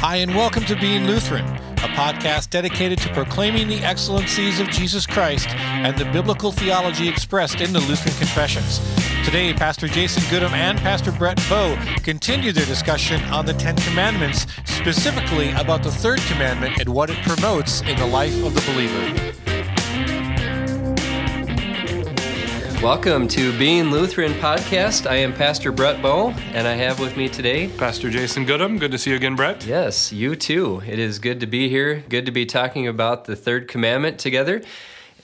Hi, and welcome to Being Lutheran, a podcast dedicated to proclaiming the excellencies of Jesus Christ and the biblical theology expressed in the Lutheran Confessions. Today, Pastor Jason Goodham and Pastor Brett Bowe continue their discussion on the Ten Commandments, specifically about the third commandment and what it promotes in the life of the believer. Welcome to Being Lutheran podcast. I am Pastor Brett Bowe, and I have with me today Pastor Jason Goodham. Good to see you again, Brett. Yes, you too. It is good to be here. Good to be talking about the third commandment together.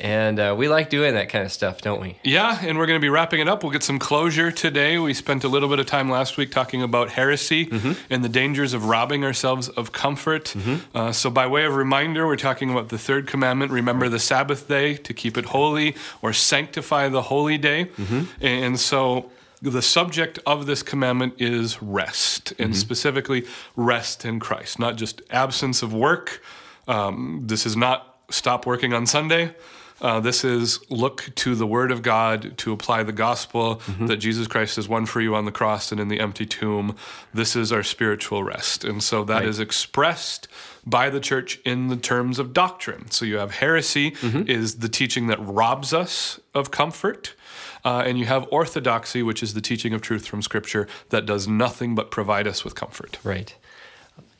And uh, we like doing that kind of stuff, don't we? Yeah, and we're going to be wrapping it up. We'll get some closure today. We spent a little bit of time last week talking about heresy mm-hmm. and the dangers of robbing ourselves of comfort. Mm-hmm. Uh, so, by way of reminder, we're talking about the third commandment remember the Sabbath day to keep it holy or sanctify the holy day. Mm-hmm. And so, the subject of this commandment is rest, and mm-hmm. specifically rest in Christ, not just absence of work. Um, this is not stop working on Sunday. Uh, this is look to the Word of God to apply the gospel mm-hmm. that Jesus Christ has won for you on the cross and in the empty tomb. This is our spiritual rest. And so that right. is expressed by the church in the terms of doctrine. So you have heresy, mm-hmm. is the teaching that robs us of comfort. Uh, and you have orthodoxy, which is the teaching of truth from Scripture that does nothing but provide us with comfort. Right.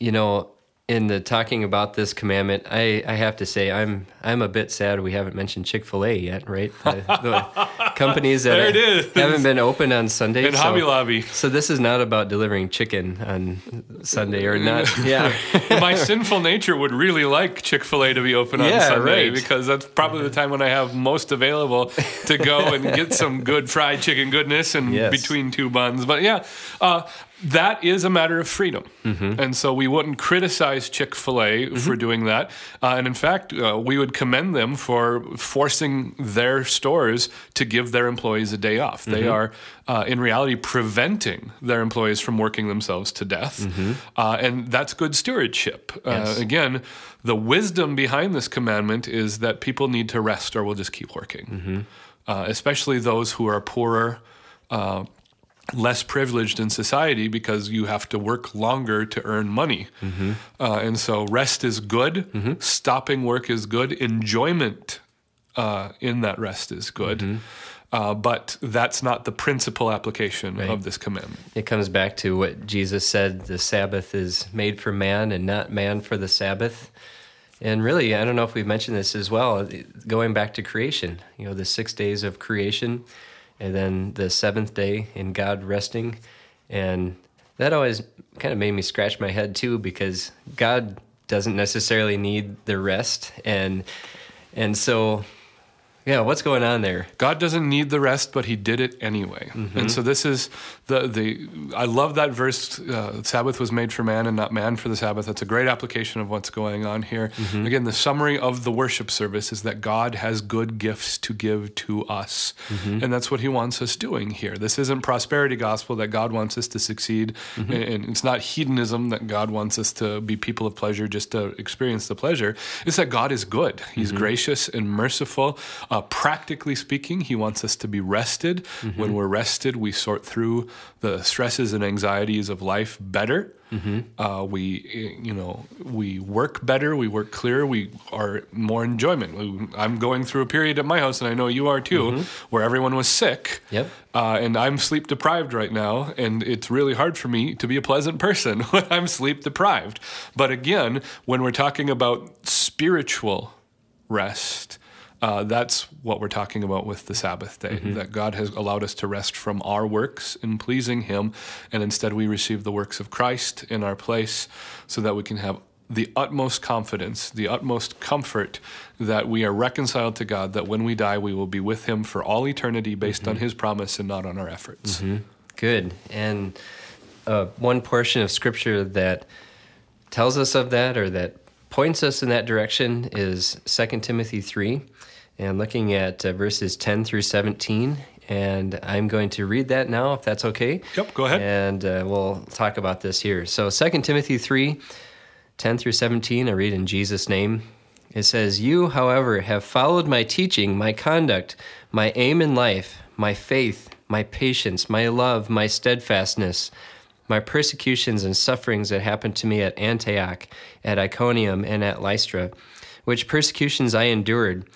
You know, in the talking about this commandment, I, I have to say I'm I'm a bit sad we haven't mentioned Chick Fil A yet, right? The, the companies that haven't been open on Sunday. And so, Hobby Lobby. So this is not about delivering chicken on Sunday or not. Yeah, my sinful nature would really like Chick Fil A to be open on yeah, Sunday right. because that's probably the time when I have most available to go and get some good fried chicken goodness and yes. between two buns. But yeah. Uh, that is a matter of freedom. Mm-hmm. And so we wouldn't criticize Chick fil A mm-hmm. for doing that. Uh, and in fact, uh, we would commend them for forcing their stores to give their employees a day off. Mm-hmm. They are, uh, in reality, preventing their employees from working themselves to death. Mm-hmm. Uh, and that's good stewardship. Uh, yes. again, the wisdom behind this commandment is that people need to rest or we'll just keep working, mm-hmm. uh, especially those who are poorer less privileged in society because you have to work longer to earn money. Mm-hmm. Uh, and so rest is good, mm-hmm. stopping work is good, enjoyment uh, in that rest is good. Mm-hmm. Uh, but that's not the principal application right. of this commandment. It comes back to what Jesus said the Sabbath is made for man and not man for the Sabbath. And really, I don't know if we've mentioned this as well, going back to creation, you know, the six days of creation and then the seventh day in God resting. And that always kind of made me scratch my head too because God doesn't necessarily need the rest and and so yeah, what's going on there? God doesn't need the rest, but He did it anyway. Mm-hmm. And so this is the the. I love that verse. Uh, Sabbath was made for man, and not man for the Sabbath. That's a great application of what's going on here. Mm-hmm. Again, the summary of the worship service is that God has good gifts to give to us, mm-hmm. and that's what He wants us doing here. This isn't prosperity gospel that God wants us to succeed, mm-hmm. and it's not hedonism that God wants us to be people of pleasure just to experience the pleasure. It's that God is good. He's mm-hmm. gracious and merciful. Uh, practically speaking, he wants us to be rested. Mm-hmm. When we're rested, we sort through the stresses and anxieties of life better. Mm-hmm. Uh, we, you know, we work better. We work clearer. We are more enjoyment. I'm going through a period at my house, and I know you are too, mm-hmm. where everyone was sick. Yep. Uh, and I'm sleep deprived right now, and it's really hard for me to be a pleasant person when I'm sleep deprived. But again, when we're talking about spiritual rest, uh, that's what we're talking about with the Sabbath day, mm-hmm. that God has allowed us to rest from our works in pleasing Him, and instead we receive the works of Christ in our place so that we can have the utmost confidence, the utmost comfort that we are reconciled to God, that when we die, we will be with Him for all eternity based mm-hmm. on His promise and not on our efforts. Mm-hmm. Good. And uh, one portion of Scripture that tells us of that or that points us in that direction is 2 Timothy 3 and looking at uh, verses 10 through 17. And I'm going to read that now, if that's okay. Yep, go ahead. And uh, we'll talk about this here. So, 2 Timothy 3 10 through 17, I read in Jesus' name. It says, You, however, have followed my teaching, my conduct, my aim in life, my faith, my patience, my love, my steadfastness, my persecutions and sufferings that happened to me at Antioch, at Iconium, and at Lystra, which persecutions I endured.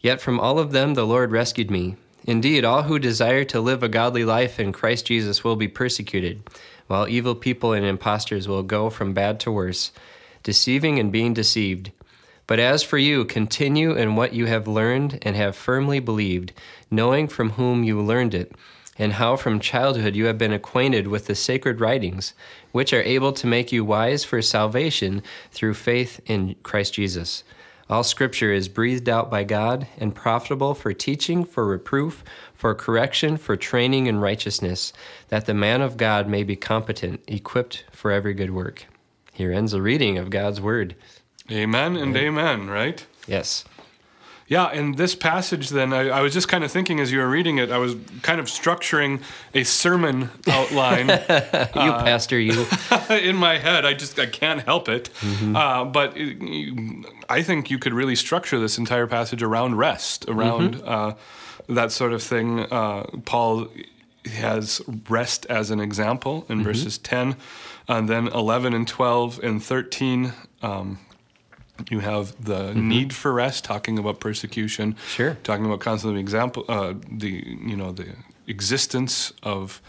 Yet from all of them the Lord rescued me. Indeed, all who desire to live a godly life in Christ Jesus will be persecuted, while evil people and impostors will go from bad to worse, deceiving and being deceived. But as for you, continue in what you have learned and have firmly believed, knowing from whom you learned it and how from childhood you have been acquainted with the sacred writings, which are able to make you wise for salvation through faith in Christ Jesus. All scripture is breathed out by God and profitable for teaching, for reproof, for correction, for training in righteousness, that the man of God may be competent, equipped for every good work. Here ends the reading of God's word. Amen and amen, right? Yes. Yeah, in this passage, then, I, I, was just kind of thinking as you were reading it, I was kind of structuring a sermon outline. you uh, pastor, you. in my head, I just I can't help it. Mm-hmm. Uh, but it, I think you could really structure this entire passage around rest, around mm-hmm. uh, that sort of thing. Uh, Paul has rest as an example in mm-hmm. verses 10, and then 11 and 12 and 13. Um, you have the mm-hmm. need for rest, talking about persecution. Sure. Talking about constantly example, uh, the you know the existence of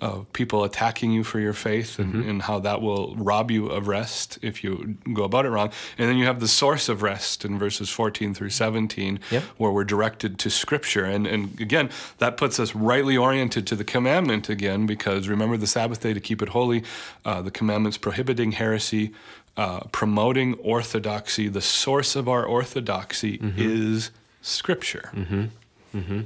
of people attacking you for your faith and, mm-hmm. and, how that will rob you of rest if you go about it wrong. And then you have the source of rest in verses 14 through 17, yep. where we're directed to Scripture. And, and again, that puts us rightly oriented to the commandment again, because remember the Sabbath day to keep it holy, uh, the commandments prohibiting heresy, uh, promoting orthodoxy. The source of our orthodoxy mm-hmm. is Scripture. Mm-hmm. Mm-hmm.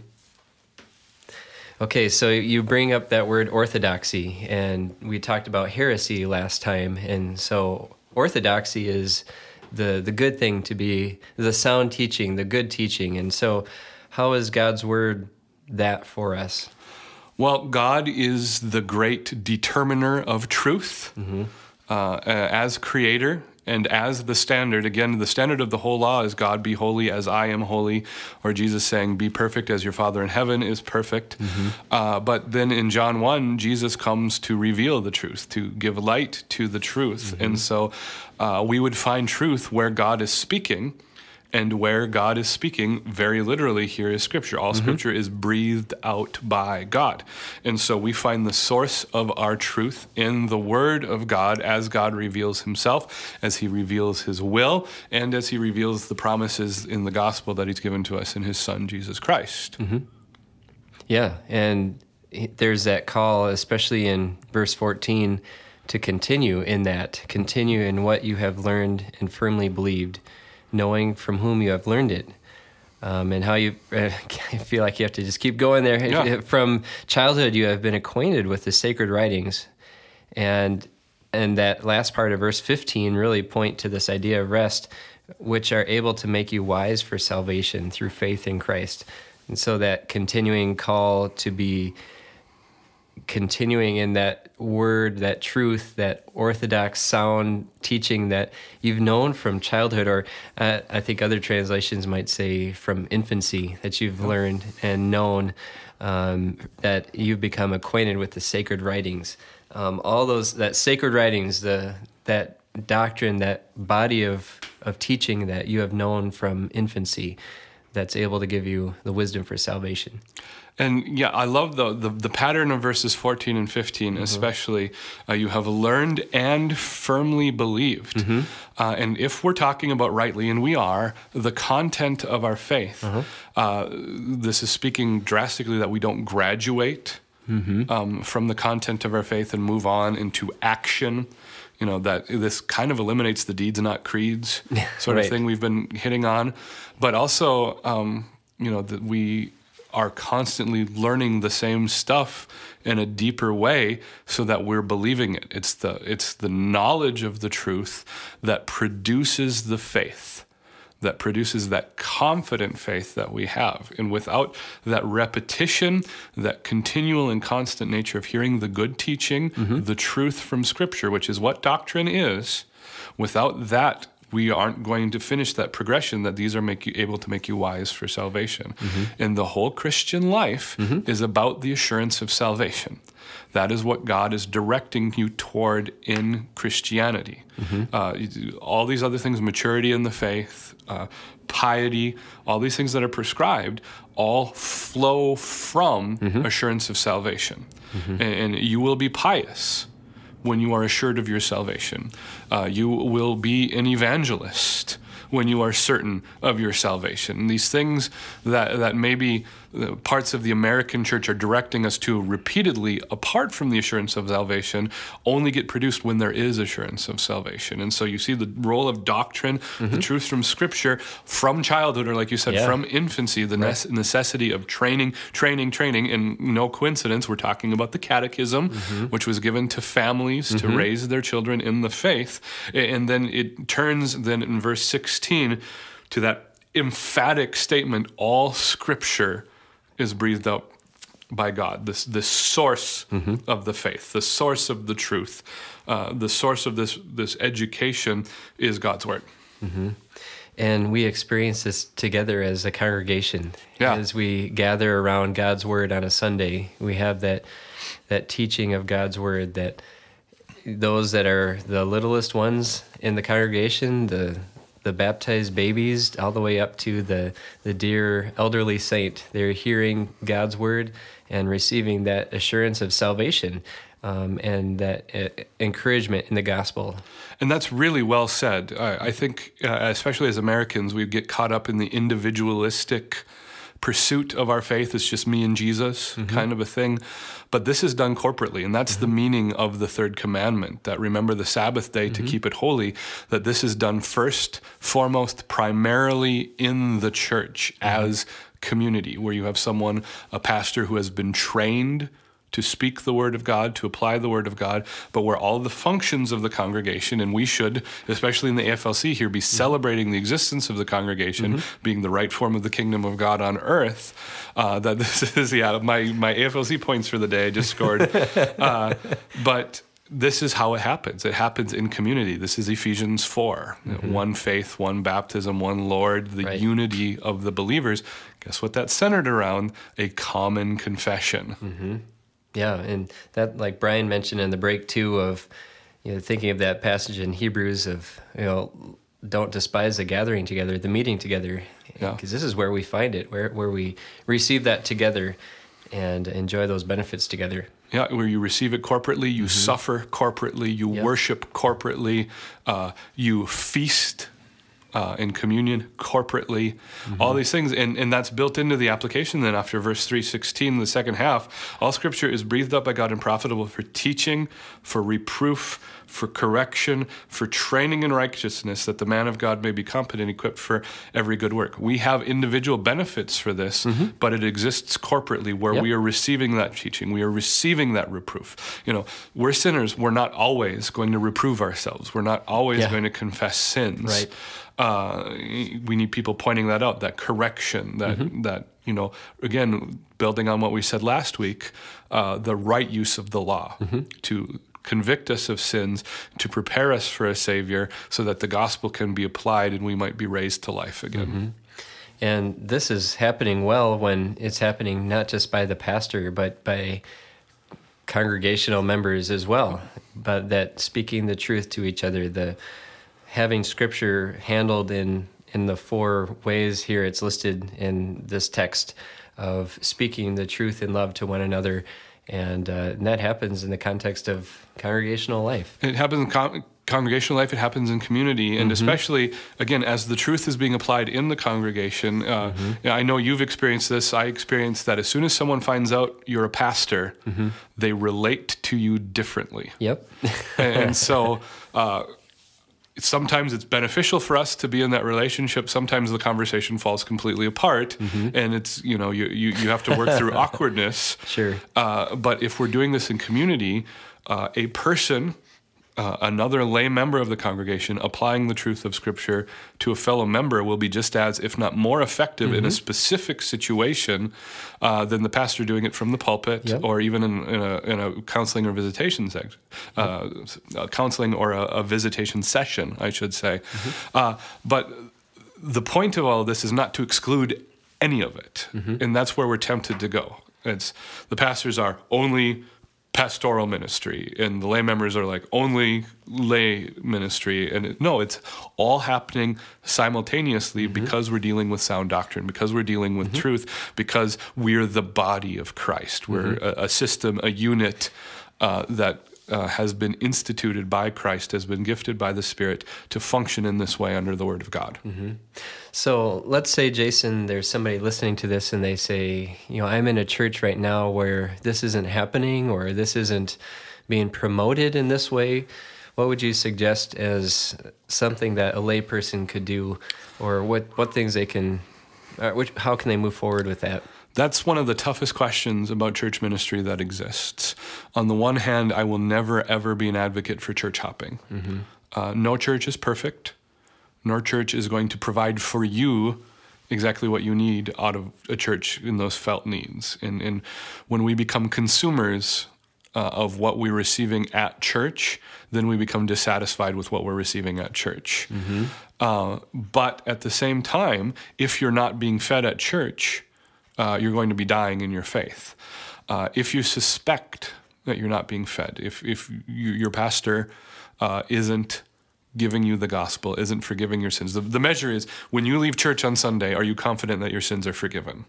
Okay, so you bring up that word orthodoxy, and we talked about heresy last time, and so orthodoxy is the the good thing to be the sound teaching, the good teaching, and so how is God's word that for us? Well, God is the great determiner of truth. Mm-hmm uh, as creator and as the standard. Again, the standard of the whole law is God be holy as I am holy, or Jesus saying, Be perfect as your Father in heaven is perfect. Mm-hmm. Uh, but then in John 1, Jesus comes to reveal the truth, to give light to the truth. Mm-hmm. And so uh, we would find truth where God is speaking and where God is speaking, very literally, here is Scripture. All mm-hmm. Scripture is breathed out by God. And so we find the source of our truth in the Word of God as God reveals Himself, as He reveals His will, and as He reveals the promises in the gospel that He's given to us in His Son, Jesus Christ. Mm-hmm. Yeah. And there's that call, especially in verse 14, to continue in that, continue in what you have learned and firmly believed knowing from whom you have learned it. Um, and how you uh, feel like you have to just keep going there. Yeah. From childhood, you have been acquainted with the sacred writings, and and that last part of verse 15 really point to this idea of rest, which are able to make you wise for salvation through faith in Christ. And so that continuing call to be continuing in that word, that truth, that orthodox sound teaching that you've known from childhood, or uh, I think other translations might say from infancy, that you've learned and known, um, that you've become acquainted with the sacred writings. Um, all those, that sacred writings, the that doctrine, that body of, of teaching that you have known from infancy, that's able to give you the wisdom for salvation. And yeah, I love the, the, the pattern of verses 14 and 15, mm-hmm. especially. Uh, you have learned and firmly believed. Mm-hmm. Uh, and if we're talking about rightly, and we are, the content of our faith, mm-hmm. uh, this is speaking drastically that we don't graduate mm-hmm. um, from the content of our faith and move on into action you know that this kind of eliminates the deeds not creeds sort right. of thing we've been hitting on but also um, you know that we are constantly learning the same stuff in a deeper way so that we're believing it it's the it's the knowledge of the truth that produces the faith that produces that confident faith that we have and without that repetition that continual and constant nature of hearing the good teaching mm-hmm. the truth from scripture which is what doctrine is without that we aren't going to finish that progression that these are make you able to make you wise for salvation. Mm-hmm. And the whole Christian life mm-hmm. is about the assurance of salvation. That is what God is directing you toward in Christianity. Mm-hmm. Uh, all these other things, maturity in the faith, uh, piety, all these things that are prescribed, all flow from mm-hmm. assurance of salvation. Mm-hmm. And, and, you will be pious when you are assured of your salvation. Uh, you will be an evangelist when you are certain of your salvation. These things that, that maybe parts of the American church are directing us to repeatedly, apart from the assurance of salvation, only get produced when there is assurance of salvation. And so you see the role of doctrine, mm-hmm. the truth from Scripture, from childhood, or like you said, yeah. from infancy, the right. necessity of training, training, training. And no coincidence, we're talking about the catechism, mm-hmm. which was given to families mm-hmm. to raise their children in the faith. And then it turns then in verse 16 to that emphatic statement all Scripture is breathed out by God, this this source mm-hmm. of the faith, the source of the truth, uh, the source of this this education is God's word. Mm-hmm. And we experience this together as a congregation. Yeah. As we gather around God's word on a Sunday, we have that that teaching of God's word that those that are the littlest ones in the congregation, the the baptized babies all the way up to the, the dear elderly saint. They're hearing God's word and receiving that assurance of salvation um, and that uh, encouragement in the gospel. And that's really well said. I, I think, uh, especially as Americans, we get caught up in the individualistic pursuit of our faith. is just me and Jesus mm-hmm. kind of a thing. But this is done corporately, and that's mm-hmm. the meaning of the third commandment that remember the Sabbath day mm-hmm. to keep it holy, that this is done first, foremost, primarily in the church mm-hmm. as community, where you have someone, a pastor who has been trained to speak the word of God, to apply the word of God, but where all the functions of the congregation, and we should, especially in the AFLC here, be mm-hmm. celebrating the existence of the congregation mm-hmm. being the right form of the kingdom of God on earth. Uh, that this is, yeah, my, my AFLC points for the day I just scored. uh, but this is how it happens. It happens in community. This is Ephesians 4 mm-hmm. one faith, one baptism, one Lord, the right. unity of the believers. Guess what that's centered around? A common confession. Yeah, and that like Brian mentioned in the break too of you know thinking of that passage in Hebrews of you know don't despise the gathering together, the meeting together, because yeah. this is where we find it, where where we receive that together and enjoy those benefits together. Yeah, where you receive it corporately, you mm-hmm. suffer corporately, you yep. worship corporately, uh, you feast uh, in communion corporately, mm-hmm. all these things, and, and that's built into the application. Then after verse three sixteen, the second half, all Scripture is breathed up by God and profitable for teaching, for reproof, for correction, for training in righteousness, that the man of God may be competent, equipped for every good work. We have individual benefits for this, mm-hmm. but it exists corporately where yep. we are receiving that teaching, we are receiving that reproof. You know, we're sinners. We're not always going to reprove ourselves. We're not always yeah. going to confess sins. Right uh, we need people pointing that out, that correction, that mm-hmm. that you know, again, building on what we said last week, uh, the right use of the law mm-hmm. to convict us of sins, to prepare us for a Savior, so that the gospel can be applied and we might be raised to life again. Mm-hmm. And this is happening well when it's happening not just by the pastor, but by congregational members as well. But that speaking the truth to each other, the having scripture handled in in the four ways here it's listed in this text of speaking the truth in love to one another and, uh, and that happens in the context of congregational life it happens in con- congregational life it happens in community and mm-hmm. especially again as the truth is being applied in the congregation uh, mm-hmm. i know you've experienced this i experienced that as soon as someone finds out you're a pastor mm-hmm. they relate to you differently yep and so uh, sometimes it's beneficial for us to be in that relationship. Sometimes the conversation falls completely apart mm-hmm. and it's you know you, you, you have to work through awkwardness. Sure. Uh, but if we're doing this in community uh, a person uh, another lay member of the congregation applying the truth of Scripture to a fellow member will be just as, if not more effective mm-hmm. in a mm-hmm. specific situation uh, than the pastor doing it from the pulpit yep. or even in, in, a, in, a, counseling or visitation section, uh, counseling or a, a, visitation session, I should say. Mm-hmm. Uh, but the point of all of this is not to exclude any of it, mm-hmm. and that's where we're tempted to go. It's the pastors are only pastoral ministry and the lay members are like only lay ministry and it, no it's all happening simultaneously mm-hmm. because we're dealing with sound doctrine because we're dealing with mm-hmm. truth because we're the body of christ we're mm-hmm. a, a, system a unit uh, that uh, has been instituted by Christ, has been gifted by the Spirit to function in this way under the Word of God. Mm-hmm. So let's say, Jason, there's somebody listening to this and they say, you know, I'm in a church right now where this isn't happening or this isn't being promoted in this way. What would you suggest as something that a layperson could do, or what, what things they can, uh, which, how can they move forward with that? That's one of the toughest questions about church ministry that exists. On the one hand, I will never, ever be an advocate for church hopping. Mm-hmm. Uh, no church is perfect. No church is going to provide for you exactly what you need out of a church in those felt needs. And, and when we become consumers uh, of what we're receiving at church, then we become dissatisfied with what we're receiving at church. Mm-hmm. Uh, but at the same time, if you're not being fed at church, uh, you're going to be dying in your faith. Uh, if you suspect that you're not being fed, if, if you, your pastor uh, isn't giving you the gospel, isn't forgiving your sins, the, the measure is when you leave church on Sunday, are you confident that your sins are forgiven?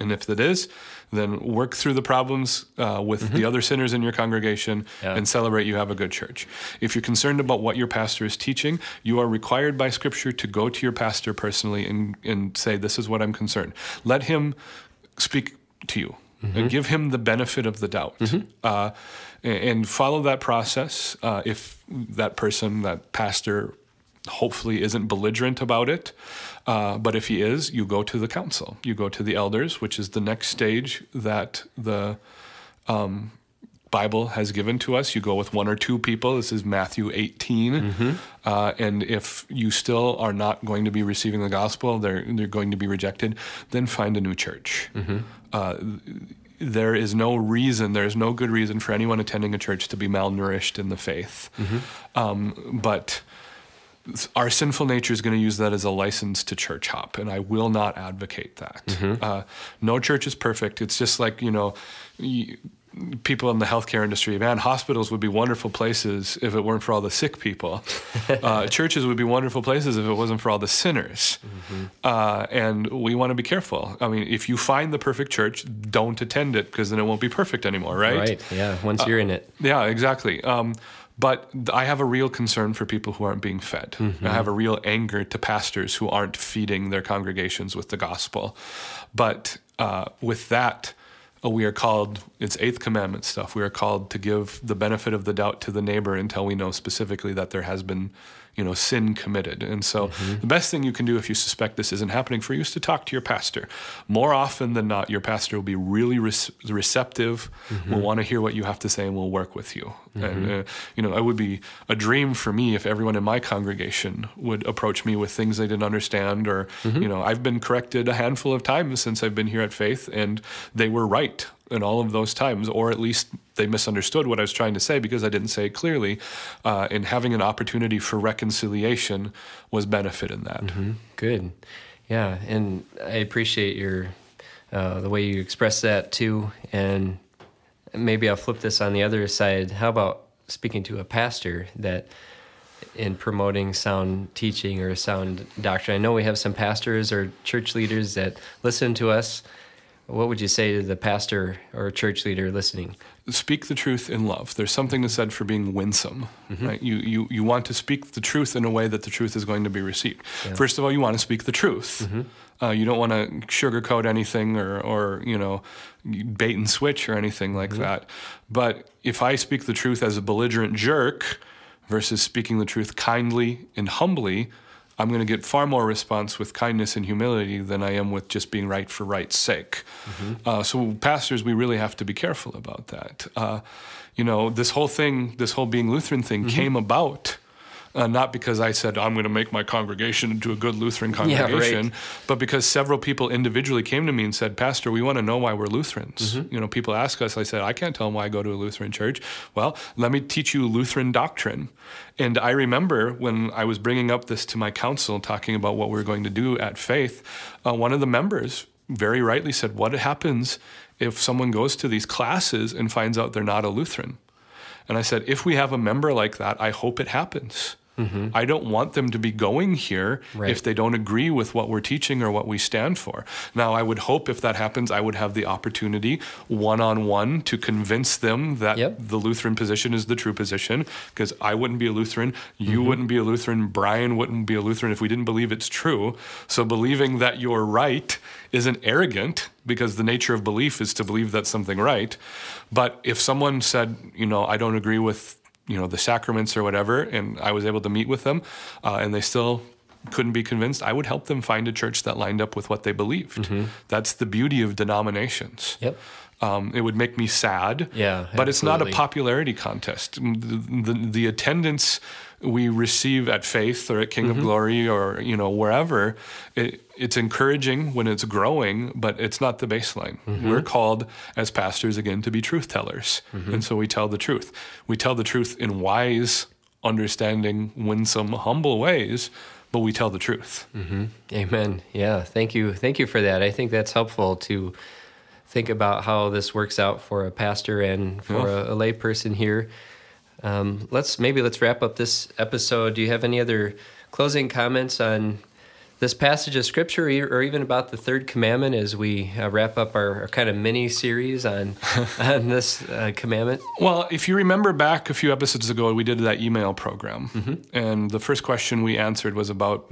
And if it is, then work through the problems uh, with mm-hmm. the other sinners in your congregation yeah. and celebrate you have a good church. If you're concerned about what your pastor is teaching, you are required by Scripture to go to your pastor personally and, and say, This is what I'm concerned. Let him speak to you mm-hmm. give him the benefit of the doubt mm-hmm. uh, and follow that process. Uh, if that person, that pastor, hopefully isn't belligerent about it, uh, but if he is, you go to the council, you go to the elders, which is the next stage that the um, Bible has given to us. You go with one or two people. This is Matthew 18. Mm-hmm. Uh, and if you still are not going to be receiving the gospel, they're, they're going to be rejected, then find a new church. Mm-hmm. Uh, there is no reason, there is no good reason for anyone attending a church to be malnourished in the faith. Mm-hmm. Um, but our sinful nature is going to use that as a license to church hop, and I will not advocate that. Mm-hmm. Uh, no church is perfect. It's just like, you know, people in the healthcare industry, man, hospitals would be wonderful places if it weren't for all the sick people. uh, churches would be wonderful places if it wasn't for all the sinners. Mm-hmm. Uh, and we want to be careful. I mean, if you find the perfect church, don't attend it because then it won't be perfect anymore, right? Right. Yeah. Once you're in it. Uh, yeah. Exactly. Um, but I have a real concern for people who aren't being fed. Mm-hmm. I have a real anger to pastors who aren't feeding their congregations with the gospel. But uh, with that, uh, Uh, we are called it's eighth commandment stuff. We are called to give the benefit of the doubt to the neighbor until we know specifically that there has been you know sin committed and so mm-hmm. the best thing you can do if you suspect this isn't happening for you is to talk to your pastor more often than not your pastor will be really re- receptive mm-hmm. will want to hear what you have to say and will work with you mm-hmm. and uh, you know it would be a dream for me if everyone in my congregation would approach me with things they didn't understand or mm-hmm. you know i've been corrected a handful of times since i've been here at faith and they were right in all of those times, or at least they misunderstood what I was trying to say because I didn't say it clearly. Uh, and having an opportunity for reconciliation was benefit in that. Mm-hmm. Good, yeah, and I appreciate your uh, the way you express that too. And maybe I'll flip this on the other side. How about speaking to a pastor that? in promoting sound teaching or sound doctrine. I know we have some pastors or church leaders that listen to us what would you say to the pastor or church leader listening? Speak the truth in love. There's something to said for being winsome, mm-hmm. right? You, you, you want to speak the truth in a way that the truth is going to be received. Yeah. First of all, you want to speak the truth. Mm-hmm. Uh, you don't want to sugarcoat anything or, or, you know, bait and switch or anything like mm-hmm. that. But if I speak the truth as a belligerent jerk versus speaking the truth kindly and humbly, I'm going to get far more response with kindness and humility than I am with just being right for right's sake. Mm-hmm. Uh, so, pastors, we really have to be careful about that. Uh, you know, this whole thing, this whole being Lutheran thing mm-hmm. came about uh, not because I said I'm going to make my congregation into a good Lutheran congregation, yeah, right. but because several people individually came to me and said, "Pastor, we want to know why we're Lutherans." Mm-hmm. You know, people ask us. I said, "I can't tell them why I go to a Lutheran church." Well, let me teach you Lutheran doctrine. And I remember when I was bringing up this to my council, talking about what we we're going to do at Faith, uh, one of the members very rightly said, "What happens if someone goes to these classes and finds out they're not a Lutheran. And I said, if we have a member like that, I hope it happens. Mm-hmm. I don't want them to be going here right. if they don't agree with what we're teaching or what we stand for. Now, I would hope if that happens, I would have the opportunity one on one to convince them that yep. the Lutheran position is the true position, because I wouldn't be a Lutheran, you mm-hmm. wouldn't be a Lutheran, Brian wouldn't be a Lutheran if we didn't believe it's true. So believing that you're right isn't arrogant because the nature of belief is to believe that's something right. But if someone said, you know, I don't agree with you know the sacraments or whatever, and I was able to meet with them, uh, and they still couldn't be convinced, I would help them find a church that lined up with what they believed. Mm-hmm. That's the beauty of denominations. Yep. Um, it would make me sad. Yeah, but absolutely. it's not a popularity contest. The, the, the, attendance we receive at Faith or at King mm-hmm. of Glory or you know wherever, it, it's encouraging when it's growing, but it's not the baseline. Mm-hmm. We're called as pastors again to be truth tellers, mm-hmm. and so we tell the truth. We tell the truth in wise, understanding, winsome, humble ways but we tell the truth. Mm-hmm. Amen. Yeah. Thank you. Thank you for that. I think that's helpful to think about how this works out for a pastor and for yeah. a, a lay person here. Um, let's maybe let's wrap up this episode. Do you have any other closing comments on this passage of scripture or even about the third commandment as we uh, wrap up our, our, kind of mini series on on this uh, commandment well if you remember back a few episodes ago we did that email program mm-hmm. and the first question we answered was about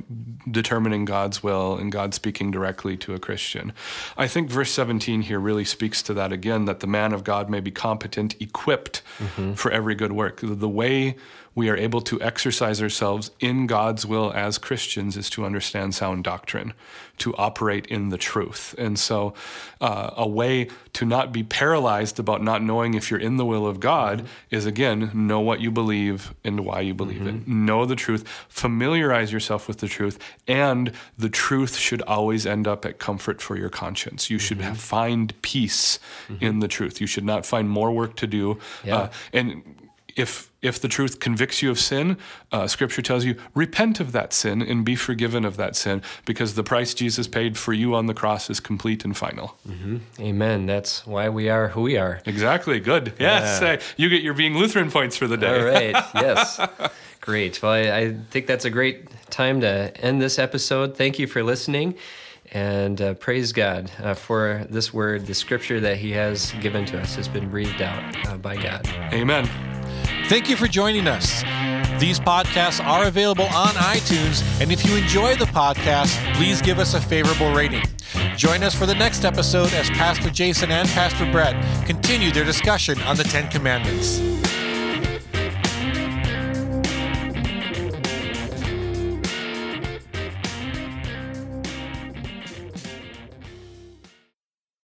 determining god's will and god speaking directly to a christian i think verse 17 here really speaks to that again that the man of god may be competent equipped mm-hmm. for every good work the way we are able to exercise ourselves in God's will as Christians is to understand sound doctrine, to operate in the truth. And so, uh, a way to not be paralyzed about not knowing if you're in the will of God is again, know what you believe and why you believe mm-hmm. it. Know the truth, familiarize yourself with the truth, and the truth should always end up at comfort for your conscience. You should mm-hmm. have, find peace mm-hmm. in the truth. You should not find more work to do. Yeah. Uh, and if if the truth convicts you of sin, uh, Scripture tells you repent of that sin and be forgiven of that sin because the price Jesus paid for you on the cross is complete and final. Mm-hmm. Amen. That's why we are who we are. Exactly. Good. Yes. Yeah. you get your being Lutheran points for the day. All right. Yes. great. Well, I, I, think that's a great time to end this episode. Thank you for listening. And uh, praise God uh, for this word, the scripture that He has given to us has been breathed out uh, by God. Amen. Thank you for joining us. These podcasts are available on iTunes, and if you enjoy the podcast, please give us a favorable rating. Join us for the next episode as Pastor Jason and Pastor Brett continue their discussion on the Ten Commandments.